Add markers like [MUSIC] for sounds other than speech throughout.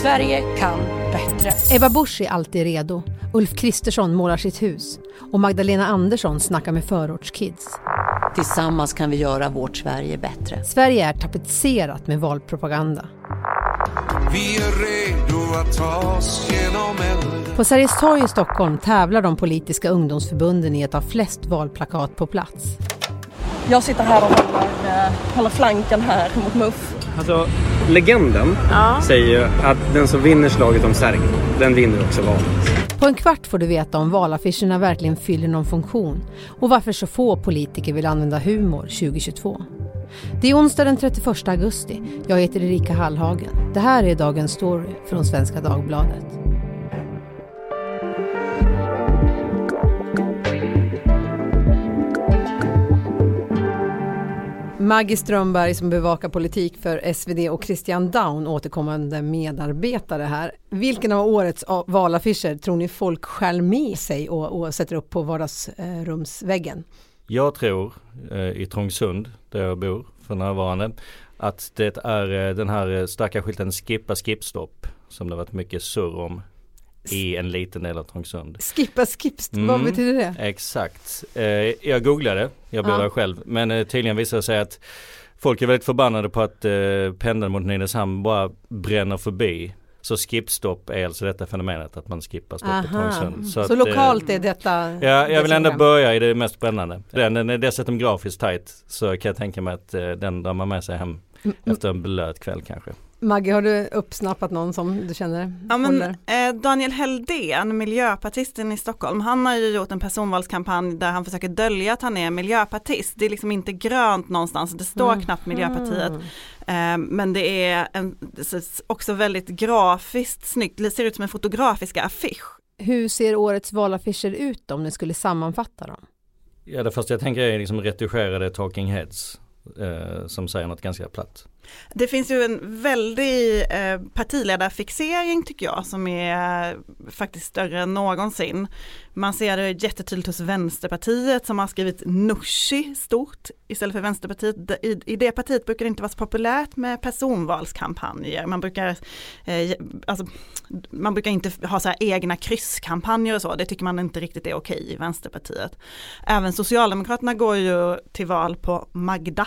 Sverige kan bättre. Ebba Busch är alltid redo. Ulf Kristersson målar sitt hus. Och Magdalena Andersson snackar med förortskids. Tillsammans kan vi göra vårt Sverige bättre. Sverige är tapetserat med valpropaganda. Vi är redo att ta oss genom elden. På Sergels torg i Stockholm tävlar de politiska ungdomsförbunden i att ha flest valplakat på plats. Jag sitter här och håller, eh, håller flanken här mot MUF. Alltså, legenden säger ju att den som vinner slaget om Sergel, den vinner också valet. På en kvart får du veta om valaffischerna verkligen fyller någon funktion och varför så få politiker vill använda humor 2022. Det är onsdag den 31 augusti. Jag heter Erika Hallhagen. Det här är dagens story från Svenska Dagbladet. Maggie Strömberg som bevakar politik för SvD och Christian Daun återkommande medarbetare här. Vilken av årets valaffischer tror ni folk skär med sig och, och sätter upp på vardagsrumsväggen? Jag tror eh, i Trångsund där jag bor för närvarande att det är eh, den här eh, starka skylten skippa skipstopp som det varit mycket surr om i en liten del av Trångsund. Skippa skipst, mm, vad betyder det? Exakt. Eh, jag googlade, jag bor ja. själv, men eh, tydligen visar det sig att folk är väldigt förbannade på att eh, pendeln mot Nynäshamn bara bränner förbi. Så skipstopp är alltså detta fenomenet att man skippar stoppet Trångsund. Så, så att, lokalt är detta? Ja, jag vill ändå börja i det mest brännande. Den, den är dessutom grafiskt tight så kan jag tänka mig att den drar man med sig hem mm, mm. efter en blöt kväll kanske. Maggie, har du uppsnappat någon som du känner ja, men, eh, Daniel Heldén, miljöpartisten i Stockholm, han har ju gjort en personvalskampanj där han försöker dölja att han är miljöpartist. Det är liksom inte grönt någonstans, det står mm. knappt Miljöpartiet. Eh, men det är en, också väldigt grafiskt snyggt, det ser ut som en fotografisk affisch. Hur ser årets valaffischer ut om ni skulle sammanfatta dem? Ja, det första jag tänker är liksom retuscherade talking heads eh, som säger något ganska platt. Det finns ju en väldig eh, partiledarfixering tycker jag som är faktiskt större än någonsin. Man ser det jättetydligt hos Vänsterpartiet som har skrivit Nooshi stort istället för Vänsterpartiet. I, I, det partiet brukar det inte vara så populärt med personvalskampanjer. Man brukar, eh, alltså, man brukar inte ha så här egna krysskampanjer och så. Det tycker man inte riktigt är okej i Vänsterpartiet. Även Socialdemokraterna går ju till val på Magda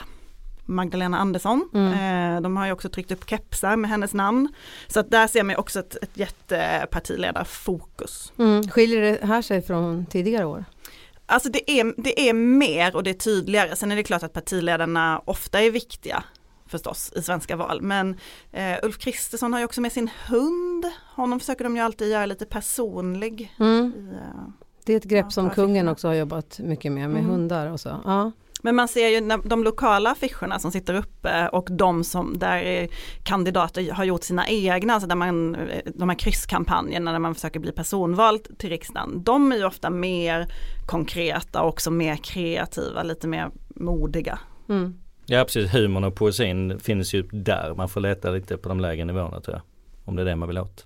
Magdalena Andersson. Mm. Eh, de har ju också tryckt upp kepsar med hennes namn. Så att där ser man också ett, ett jättepartiledarfokus. Mm. Skiljer det här sig från tidigare år? Alltså det är, det är mer och det är tydligare. Sen är det klart att partiledarna ofta är viktiga förstås i svenska val. Men eh, Ulf Kristersson har ju också med sin hund. Honom försöker de ju alltid göra lite personlig. Mm. I, uh, det är ett grepp som kungen också har jobbat mycket med, med mm. hundar och så. Ja. Men man ser ju de lokala affischerna som sitter uppe och de som där kandidater har gjort sina egna, alltså där man, de här krysskampanjerna där man försöker bli personvald till riksdagen, de är ju ofta mer konkreta och också mer kreativa, lite mer modiga. Mm. Ja precis, humorn och poesin finns ju där, man får leta lite på de lägre nivåerna tror jag. Om det är det man vill åt.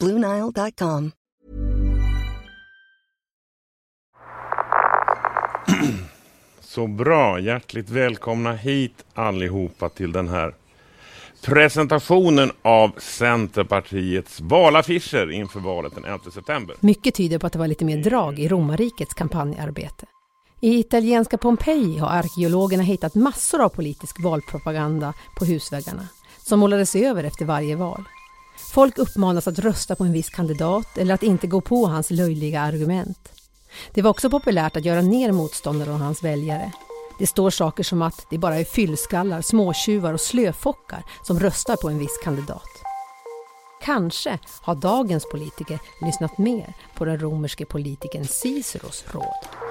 BlueNile.com. Så bra. Hjärtligt välkomna hit allihopa till den här presentationen av Centerpartiets valaffischer inför valet den 11 september. Mycket tyder på att det var lite mer drag i romarrikets kampanjarbete. I italienska Pompeji har arkeologerna hittat massor av politisk valpropaganda på husväggarna som målades över efter varje val. Folk uppmanas att rösta på en viss kandidat eller att inte gå på hans löjliga argument. Det var också populärt att göra ner motståndare och hans väljare. Det står saker som att det bara är fyllskallar, småtjuvar och slöfockar som röstar på en viss kandidat. Kanske har dagens politiker lyssnat mer på den romerske politikern Ciceros råd.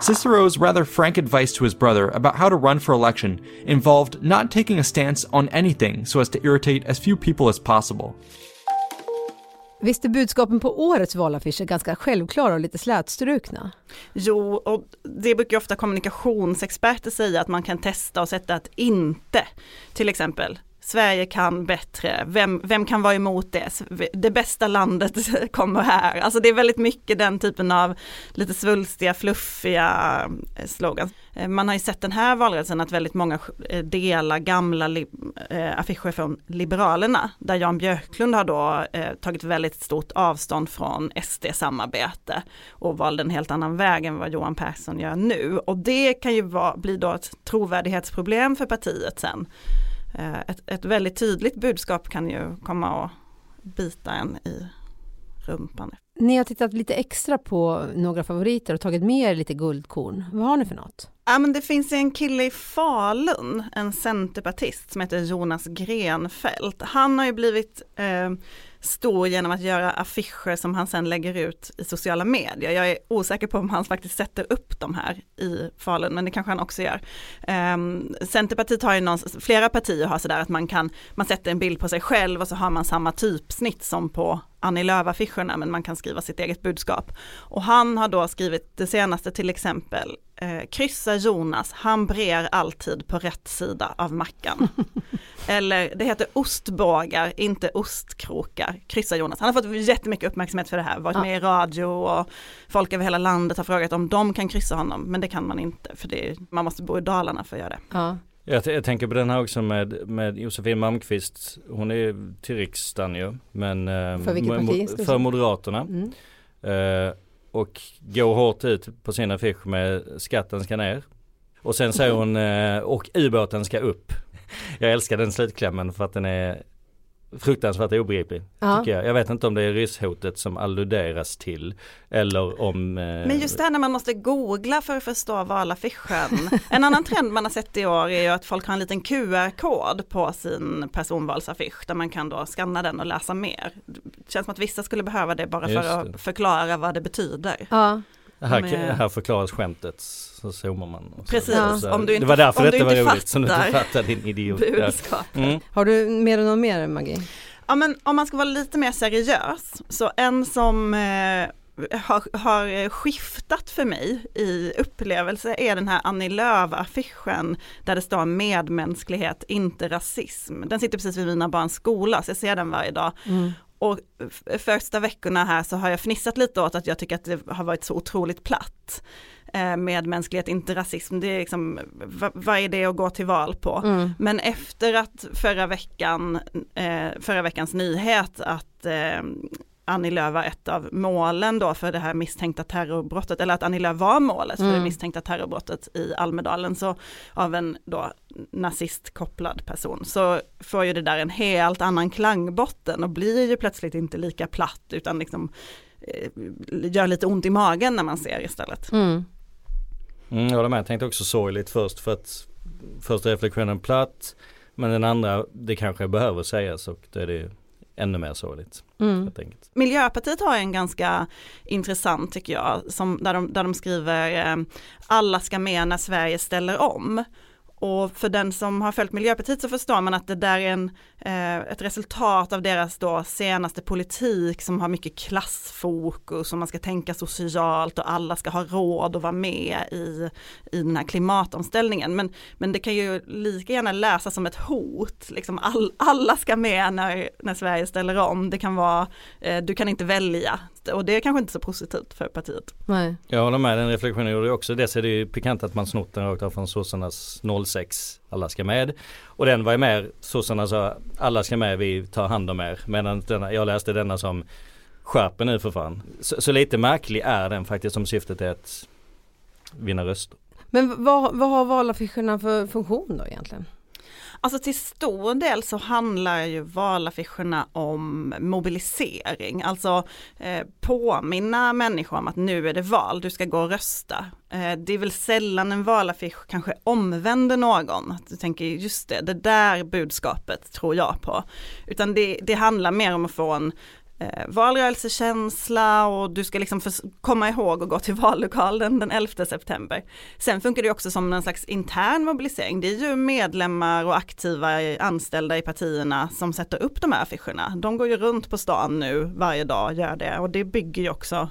Cicero's rather frank advice to his brother about how to run for election involved not taking a stance on anything so as to irritate as few people as possible. Visst är budskapen på årets valaffischer ganska självklara och lite slätstrukna? Jo, och det brukar ofta kommunikationsexperter säga att man kan testa och sätta ett inte. Till exempel, Sverige kan bättre, vem, vem kan vara emot det? Det bästa landet [LAUGHS] kommer här. Alltså det är väldigt mycket den typen av lite svulstiga, fluffiga eh, slogans. Eh, man har ju sett den här valrörelsen att väldigt många eh, delar gamla li affischer från Liberalerna, där Jan Björklund har då tagit väldigt stort avstånd från SD-samarbete och valde en helt annan väg än vad Johan Persson gör nu. Och det kan ju vara, bli då ett trovärdighetsproblem för partiet sen. Eh, ett, ett väldigt tydligt budskap kan ju komma och bita en i rumpan. Ni har tittat lite extra på några favoriter och tagit med er lite guldkorn. Vad har ni för något? Ja men det finns en kille i Falun, en centerpartist som heter Jonas Grenfält. Han har ju blivit eh, stor genom att göra affischer som han sen lägger ut i sociala medier. Jag är osäker på om han faktiskt sätter upp de här i Falun, men det kanske han också gör. Eh, Centerpartiet har ju någon, flera partier har sådär att man kan, man sätter en bild på sig själv och så har man samma typsnitt som på Annie Lööf-affischerna, men man kan skriva sitt eget budskap. Och han har då skrivit det senaste till exempel, eh, kryssa Jonas, han brer alltid på rätt sida av mackan. [LAUGHS] Eller det heter ostbågar, inte ostkrokar, kryssa Jonas. Han har fått jättemycket uppmärksamhet för det här, varit ja. med i radio och folk över hela landet har frågat om de kan kryssa honom, men det kan man inte, för det, man måste bo i Dalarna för att göra det. Ja. Jag, jag, tänker på den här också med, med Josefin Malmqvist. Hon är till riksdagen ju. Men, eh, för vilket parti? För Moderaterna. Mm. Uh, och går hårt ut på sin affisch med skatten ska ner. Och sen säger hon eh, och ubåten ska upp. Jag älskar den slutklämmen för att den är fruktansvärt obegriplig. Ja. Tycker jag. jag vet inte om det är rysshotet som alluderas till eller om... Eh... Men just det här när man måste googla för att förstå valaffischen. [LAUGHS] en annan trend man har sett i år är ju att folk har en liten QR-kod på sin personvalsaffisch där man kan då skanna den och läsa mer. Det känns som att vissa skulle behöva det bara för att förklara vad det betyder. Ja. Här, här förklaras skämtet så zoomar man. Precis, ja. om du inte, det var därför om detta du var roligt som du inte fattade din idiot. Mm. Har du mer än något mer Maggie? Ja men om man ska vara lite mer seriös, så en som eh, har, har, skiftat för mig i upplevelse är den här Annie Lööf-affischen där det står medmänsklighet, inte rasism. Den sitter precis vid mina barns skola så jag ser den varje dag. Mm. Och första veckorna här så har jag fnissat lite åt att jag tycker att det har varit så otroligt platt. Eh, medmänsklighet, inte rasism. Det är liksom, vad är det att gå till val på? Mm. Men efter att förra veckan, eh, förra veckans nyhet att eh, Annie Lööf var ett av målen då för det här misstänkta terrorbrottet, eller att Annie Lööf var målet mm. för det misstänkta terrorbrottet i Almedalen, så av en då nazistkopplad person, så får ju det där en helt annan klangbotten och blir ju plötsligt inte lika platt utan liksom gör lite ont i magen när man ser istället. Mm. Mm, jag håller med, jag tänkte också sorgligt först för att första reflektionen platt men den andra det kanske behöver sägas och det är det ännu mer sorgligt. Mm. Miljöpartiet har en ganska intressant tycker jag, som, där, de, där de skriver eh, alla ska med när Sverige ställer om. Och för den som har följt Miljöpartiet så förstår man att det där är en, eh, ett resultat av deras då senaste politik som har mycket klassfokus och man ska tänka socialt och alla ska ha råd att vara med i, i den här klimatomställningen. Men, men det kan ju lika gärna läsas som ett hot, liksom all, alla ska med när, när Sverige ställer om. Det kan vara, eh, du kan inte välja och det är kanske inte så positivt för partiet. Nej. Jag håller med, den reflektionen gjorde jag också. Dels är det ju pikant att man snott den rakt av från sossarnas 06, alla ska med. Och den var ju mer, sossarna sa alla ska med, vi tar hand om er. Medan denna, jag läste denna som skärper nu för fan. Så, så lite märklig är den faktiskt om syftet är att vinna röster. Men vad, vad har valaffischerna för funktion då egentligen? Alltså till stor del så handlar ju valaffischerna om mobilisering, alltså eh, påminna människor om att nu är det val, du ska gå och rösta. Eh, det är väl sällan en valaffisch kanske omvänder någon, att du tänker just det, det där budskapet tror jag på. Utan det, det handlar mer om att få en eh, valrörelsekänsla och du ska liksom komma ihåg att gå till [LAUGHS] vallokalen den 11 september. Sen funkar det också som en slags intern mobilisering. Det är ju medlemmar och aktiva anställda i partierna som sätter upp de här affischerna. De går ju runt på stan nu varje dag, och gör det och det bygger ju också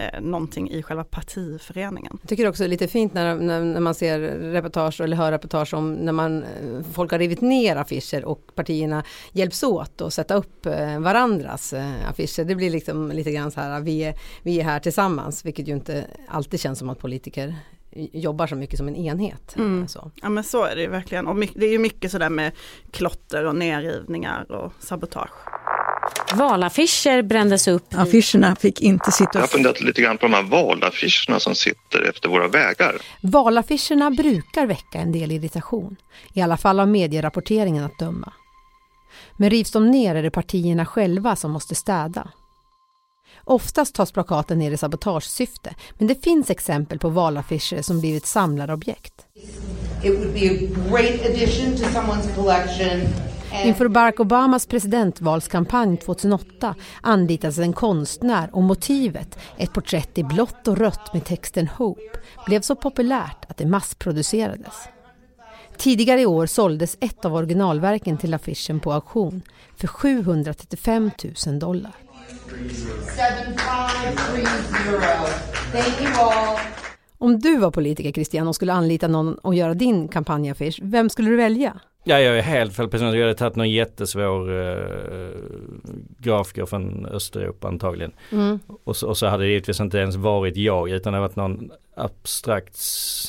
eh, någonting i själva partiföreningen. Jag tycker också det är lite fint när, när, när, man ser reportage eller hör reportage om när man, eh, folk har rivit ner affischer och partierna hjälps åt att sätta upp eh, varandras eh, affischer. Det blir liksom lite grann så här, vi är, vi är här tillsammans, vilket ju inte alltid känns som att politiker jobbar så mycket som en enhet. Mm. Så. Ja men så är det ju verkligen och det är ju mycket sådär med klotter och nerrivningar och sabotage. Valaffischer brändes upp. Affischerna fick inte sitta Jag har funderat lite grann på de här valaffischerna som sitter efter våra vägar. Valaffischerna brukar väcka en del irritation, i alla fall av medierapporteringen att döma. Men rivs de ner är det partierna själva som måste städa. Oftast tas plakaten ner i sabotagesyfte, men det finns exempel på valaffischer som blivit samlarobjekt. It would be a great addition to someone's collection Eh. Inför Barack Obamas presidentvalskampanj 2008 anlitades en konstnär och motivet, ett porträtt i blått och rött med texten Hope, blev så populärt att det massproducerades. Tidigare i år såldes ett av originalverken till affischen på auktion för 735 000 dollar. Om du var politiker Christian och skulle anlita någon och göra din kampanjaffisch, vem skulle du välja? Ja, jag är helt fel person. Jag hade tagit någon jättesvår uh, grafiker från Östeuropa antagligen. Mm. Och, så, och, så, hade det givetvis inte ens varit jag utan det hade varit någon abstrakt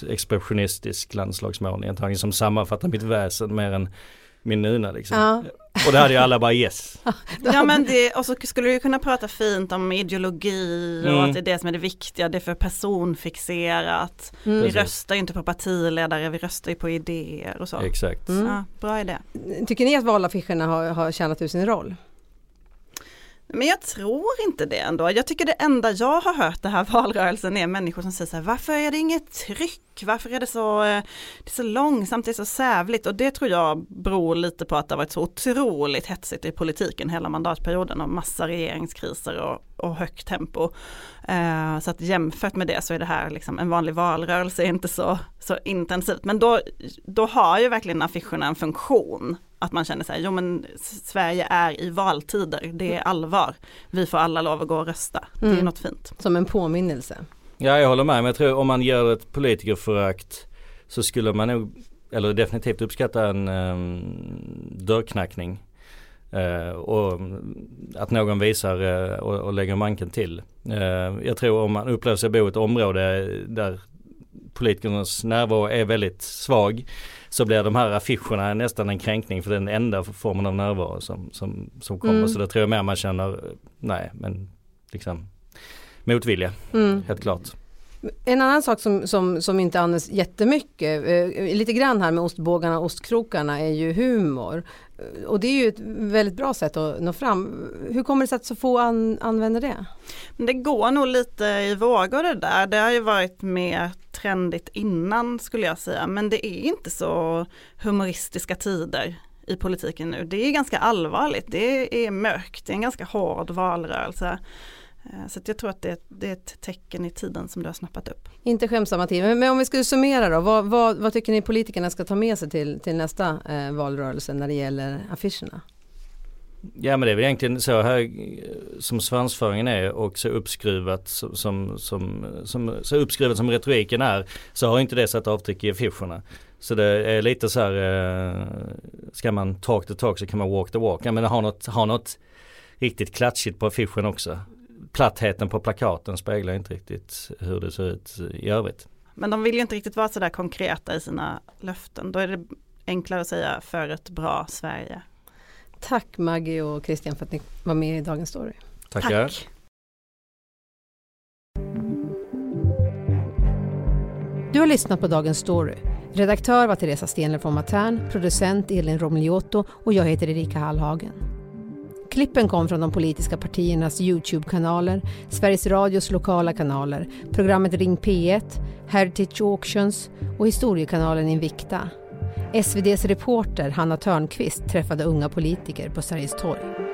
expressionistisk landslagsmålning antagligen som sammanfattar mitt väsen mer än min nuna liksom. Ja. Och det hade ju alla bara yes. [LAUGHS] ja men det, och så skulle du kunna prata fint om ideologi och mm. att det är det som är det viktiga, det är för personfixerat. Mm. Vi röstar inte på partiledare, vi röstar ju på idéer och så. Exakt. Mm. Ja, bra idé. Tycker ni att valaffischerna har, har tjänat ut sin roll? Men jag tror inte det ändå. Jag tycker det enda jag har hört det här [LAUGHS] valrörelsen är människor som säger så här, varför är det inget tryck? Varför är det så, eh, det är så långsamt, det är så sävligt? Och det tror jag beror lite på att det har varit så otroligt hetsigt i politiken hela mandatperioden och massa regeringskriser och, och högt tempo. Uh, så att jämfört med det så är det här liksom en vanlig valrörelse inte så, så intensivt. Men då, då har ju verkligen affischerna en funktion att man känner så här, jo men Sverige är i valtider, det är allvar. Vi får alla lov att gå och rösta. Det är mm. något fint. Som en påminnelse. Ja jag håller med, men jag tror om man gör ett politikerförakt så skulle man nog, eller definitivt uppskatta en um, dörrknackning. Uh, och att någon visar uh, och, och lägger manken till. Uh, jag tror om man upplever sig bo i ett område där politikernas närvaro är väldigt svag så blir de här affischerna nästan en kränkning för den enda formen av närvaro som, som, som kommer. Mm. Så då tror jag mer man känner, nej men liksom motvilja, mm. helt klart. En annan sak som, som, som inte används jättemycket, eh, lite grann här med ostbågarna och ostkrokarna är ju humor. Och det är ju ett väldigt bra sätt att nå fram. Hur kommer det sig att så få an, använder det? Det går nog lite i vågor det där. Det har ju varit mer trendigt innan skulle jag säga. Men det är inte så humoristiska tider i politiken nu. Det är ganska allvarligt. Det är mörkt. Det är en ganska hård valrörelse. Eh, så jag tror att det, det, är ett tecken i tiden som du har snappat upp. Inte skämsamma tider, men om vi skulle summera då, vad, vad, vad, tycker ni politikerna ska ta med sig till, till nästa eh, valrörelse när det gäller affischerna? Ja men det är väl egentligen så här som svansföringen är och så uppskruvat som, som, som, så uppskruvat som retoriken är så har inte det satt avtryck i affischerna. Så det är lite så här, eh, ska man talk the talk så kan man walk the walk. Ja men ha något, ha något riktigt klatschigt på affischen också plattheten på plakaten speglar inte riktigt hur det ser ut i övrigt. Men de vill ju inte riktigt vara sådär konkreta i sina löften. Då är det enklare att säga för ett bra Sverige. Tack Maggie och Christian för att ni var med i Dagens Story. Tackar. Tack. Du har lyssnat på Dagens Story. Redaktör var Teresa Stenler från Matern, producent Elin Romliotto och jag heter Erika Hallhagen. Klippen kom från de politiska partiernas Youtube-kanaler, Sveriges Radios lokala kanaler, programmet Ring P1, Heritage Auctions och historiekanalen Invicta. SVDs reporter Hanna Törnqvist träffade unga politiker på Sergels torg.